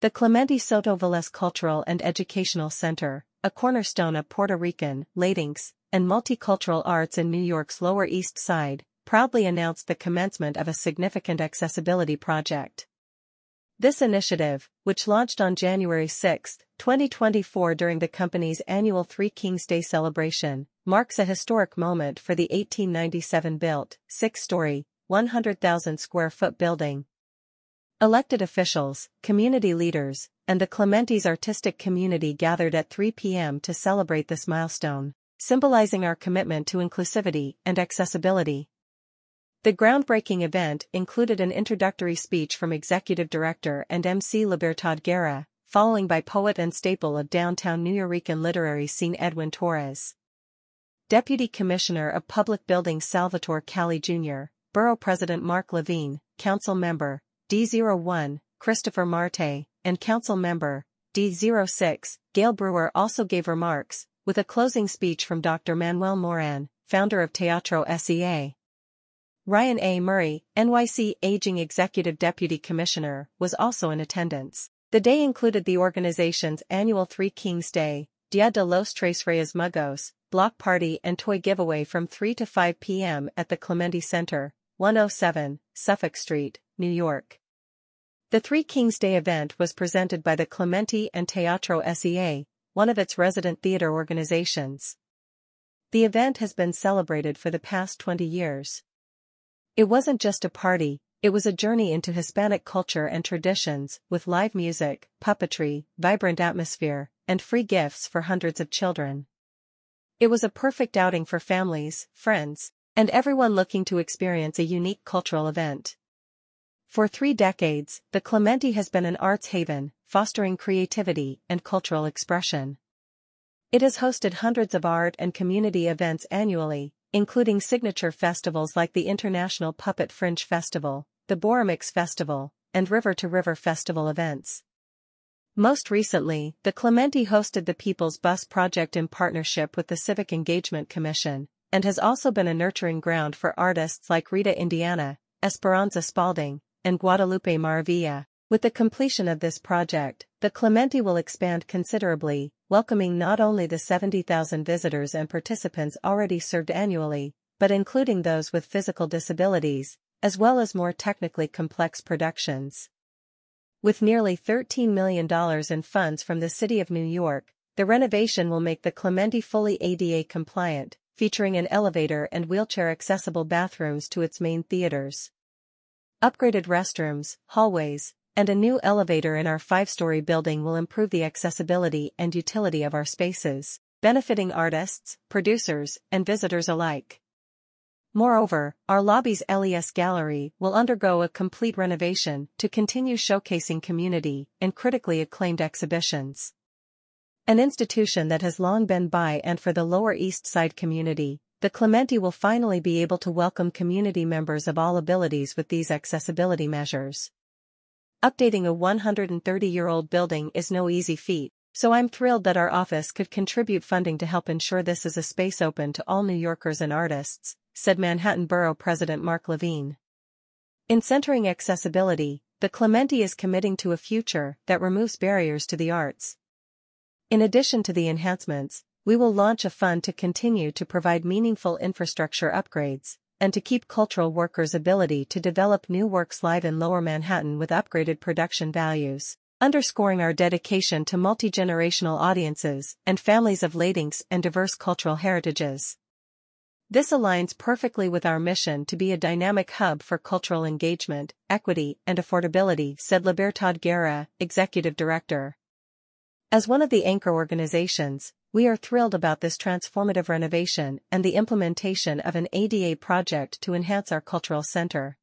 The Clemente Soto Velez Cultural and Educational Center, a cornerstone of Puerto Rican, Latinx, and multicultural arts in New York's Lower East Side, proudly announced the commencement of a significant accessibility project. This initiative, which launched on January 6, 2024 during the company's annual Three Kings Day celebration, marks a historic moment for the 1897-built, six-story, 100,000 square foot building, Elected officials, community leaders, and the Clementes artistic community gathered at 3 p.m. to celebrate this milestone, symbolizing our commitment to inclusivity and accessibility. The groundbreaking event included an introductory speech from Executive Director and MC Libertad Guerra, following by poet and staple of downtown New Nuyorican literary scene Edwin Torres. Deputy Commissioner of Public Buildings Salvatore Cali Jr., Borough President Mark Levine, Council Member, D01, Christopher Marte, and council member, D06, Gale Brewer also gave remarks, with a closing speech from Dr. Manuel Moran, founder of Teatro SEA. Ryan A. Murray, NYC Aging Executive Deputy Commissioner, was also in attendance. The day included the organization's annual Three Kings Day, Dia de los Tres Reyes Magos, block party and toy giveaway from 3 to 5 p.m. at the Clemente Center, 107, Suffolk Street, New York. The Three Kings Day event was presented by the Clemente and Teatro SEA, one of its resident theater organizations. The event has been celebrated for the past 20 years. It wasn't just a party, it was a journey into Hispanic culture and traditions, with live music, puppetry, vibrant atmosphere, and free gifts for hundreds of children. It was a perfect outing for families, friends, and everyone looking to experience a unique cultural event. For three decades, the Clemente has been an arts haven, fostering creativity and cultural expression. It has hosted hundreds of art and community events annually, including signature festivals like the International Puppet Fringe Festival, the BoriMix Festival, and River to River Festival events. Most recently, the Clemente hosted the People's Bus Project in partnership with the Civic Engagement Commission, and has also been a nurturing ground for artists like Rita Indiana, Esperanza Spalding, and Guadalupe Maravilla. With the completion of this project, the Clemente will expand considerably, welcoming not only the 70,000 visitors and participants already served annually, but including those with physical disabilities, as well as more technically complex productions. With nearly $13 million in funds from the City of New York, the renovation will make the Clemente fully ADA compliant, featuring an elevator and wheelchair-accessible bathrooms to its main theaters upgraded restrooms, hallways, and a new elevator in our five-story building will improve the accessibility and utility of our spaces, benefiting artists, producers, and visitors alike. Moreover, our lobby's LES Gallery will undergo a complete renovation to continue showcasing community and critically acclaimed exhibitions. An institution that has long been by and for the Lower East Side community, the Clemente will finally be able to welcome community members of all abilities with these accessibility measures. Updating a 130-year-old building is no easy feat, so I'm thrilled that our office could contribute funding to help ensure this is a space open to all New Yorkers and artists, said Manhattan Borough President Mark Levine. In centering accessibility, the Clemente is committing to a future that removes barriers to the arts. In addition to the enhancements, we will launch a fund to continue to provide meaningful infrastructure upgrades, and to keep cultural workers' ability to develop new works live in Lower Manhattan with upgraded production values, underscoring our dedication to multi-generational audiences and families of Latinx and diverse cultural heritages. This aligns perfectly with our mission to be a dynamic hub for cultural engagement, equity, and affordability, said Libertad Guerra, Executive Director. As one of the anchor organizations, we are thrilled about this transformative renovation and the implementation of an ADA project to enhance our cultural center.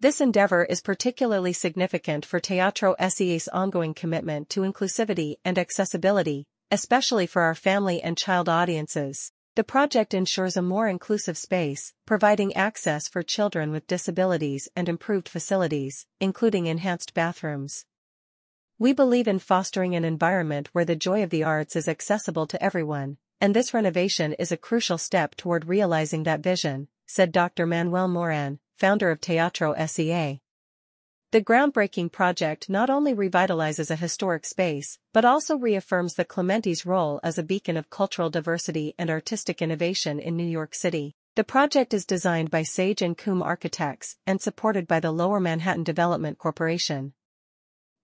This endeavor is particularly significant for Teatro SEA's ongoing commitment to inclusivity and accessibility, especially for our family and child audiences. The project ensures a more inclusive space, providing access for children with disabilities and improved facilities, including enhanced bathrooms. We believe in fostering an environment where the joy of the arts is accessible to everyone, and this renovation is a crucial step toward realizing that vision, said Dr. Manuel Moran, founder of Teatro SEA. The groundbreaking project not only revitalizes a historic space, but also reaffirms the Clemente's role as a beacon of cultural diversity and artistic innovation in New York City. The project is designed by Sage and Coombe Architects and supported by the Lower Manhattan Development Corporation.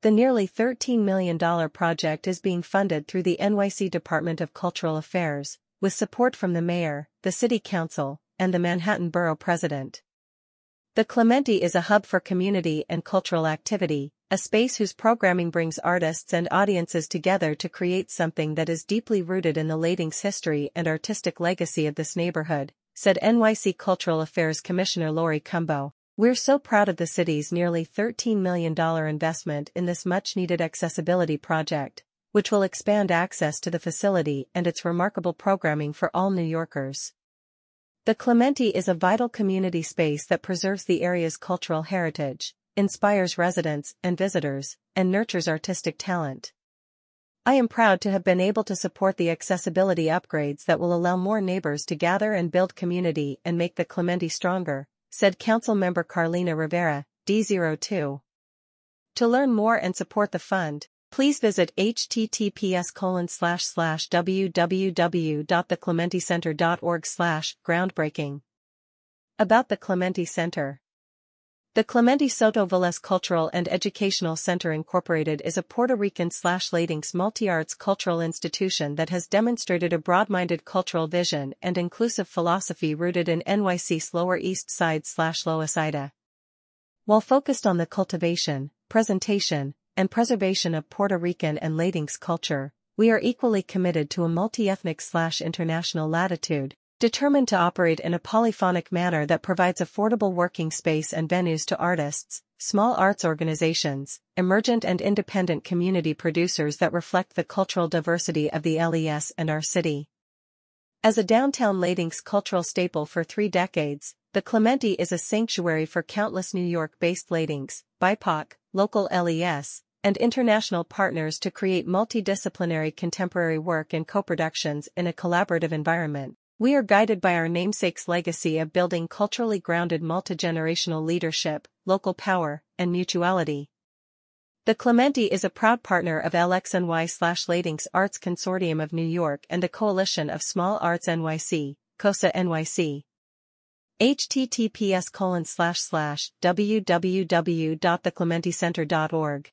The nearly $13 million project is being funded through the NYC Department of Cultural Affairs, with support from the mayor, the city council, and the Manhattan Borough president. The Clemente is a hub for community and cultural activity, a space whose programming brings artists and audiences together to create something that is deeply rooted in the Latinx history and artistic legacy of this neighborhood, said NYC Cultural Affairs Commissioner Laurie Cumbo. We're so proud of the city's nearly $13 million investment in this much-needed accessibility project, which will expand access to the facility and its remarkable programming for all New Yorkers. The Clemente is a vital community space that preserves the area's cultural heritage, inspires residents and visitors, and nurtures artistic talent. I am proud to have been able to support the accessibility upgrades that will allow more neighbors to gather and build community and make the Clemente stronger, said Council Member Carlina Rivera, D02. To learn more and support the fund, please visit https www.theclementecenter.org groundbreaking. About the Clemente Center the Clemente Soto Velez Cultural and Educational Center Incorporated is a Puerto Rican slash Latinx multi-arts cultural institution that has demonstrated a broad-minded cultural vision and inclusive philosophy rooted in NYC's Lower East Side slash Loisaida. While focused on the cultivation, presentation, and preservation of Puerto Rican and Latinx culture, we are equally committed to a multi-ethnic slash international latitude, determined to operate in a polyphonic manner that provides affordable working space and venues to artists, small arts organizations, emergent and independent community producers that reflect the cultural diversity of the LES and our city. As a downtown Latinx cultural staple for three decades, the Clemente is a sanctuary for countless New York-based Latinx, BIPOC, local LES, and international partners to create multidisciplinary contemporary work and co-productions in a collaborative environment. We are guided by our namesake's legacy of building culturally grounded multigenerational leadership, local power, and mutuality. The Clemente is a proud partner of LXNY slash Latinx Arts Consortium of New York and a coalition of Small Arts NYC, COSA NYC. https colon slash slash www.theclementecenter.org